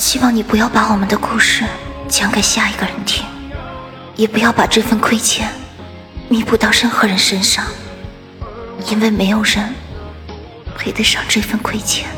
希望你不要把我们的故事讲给下一个人听也不要把这份亏欠弥补到任何人身上因为没有人配得上这份亏欠。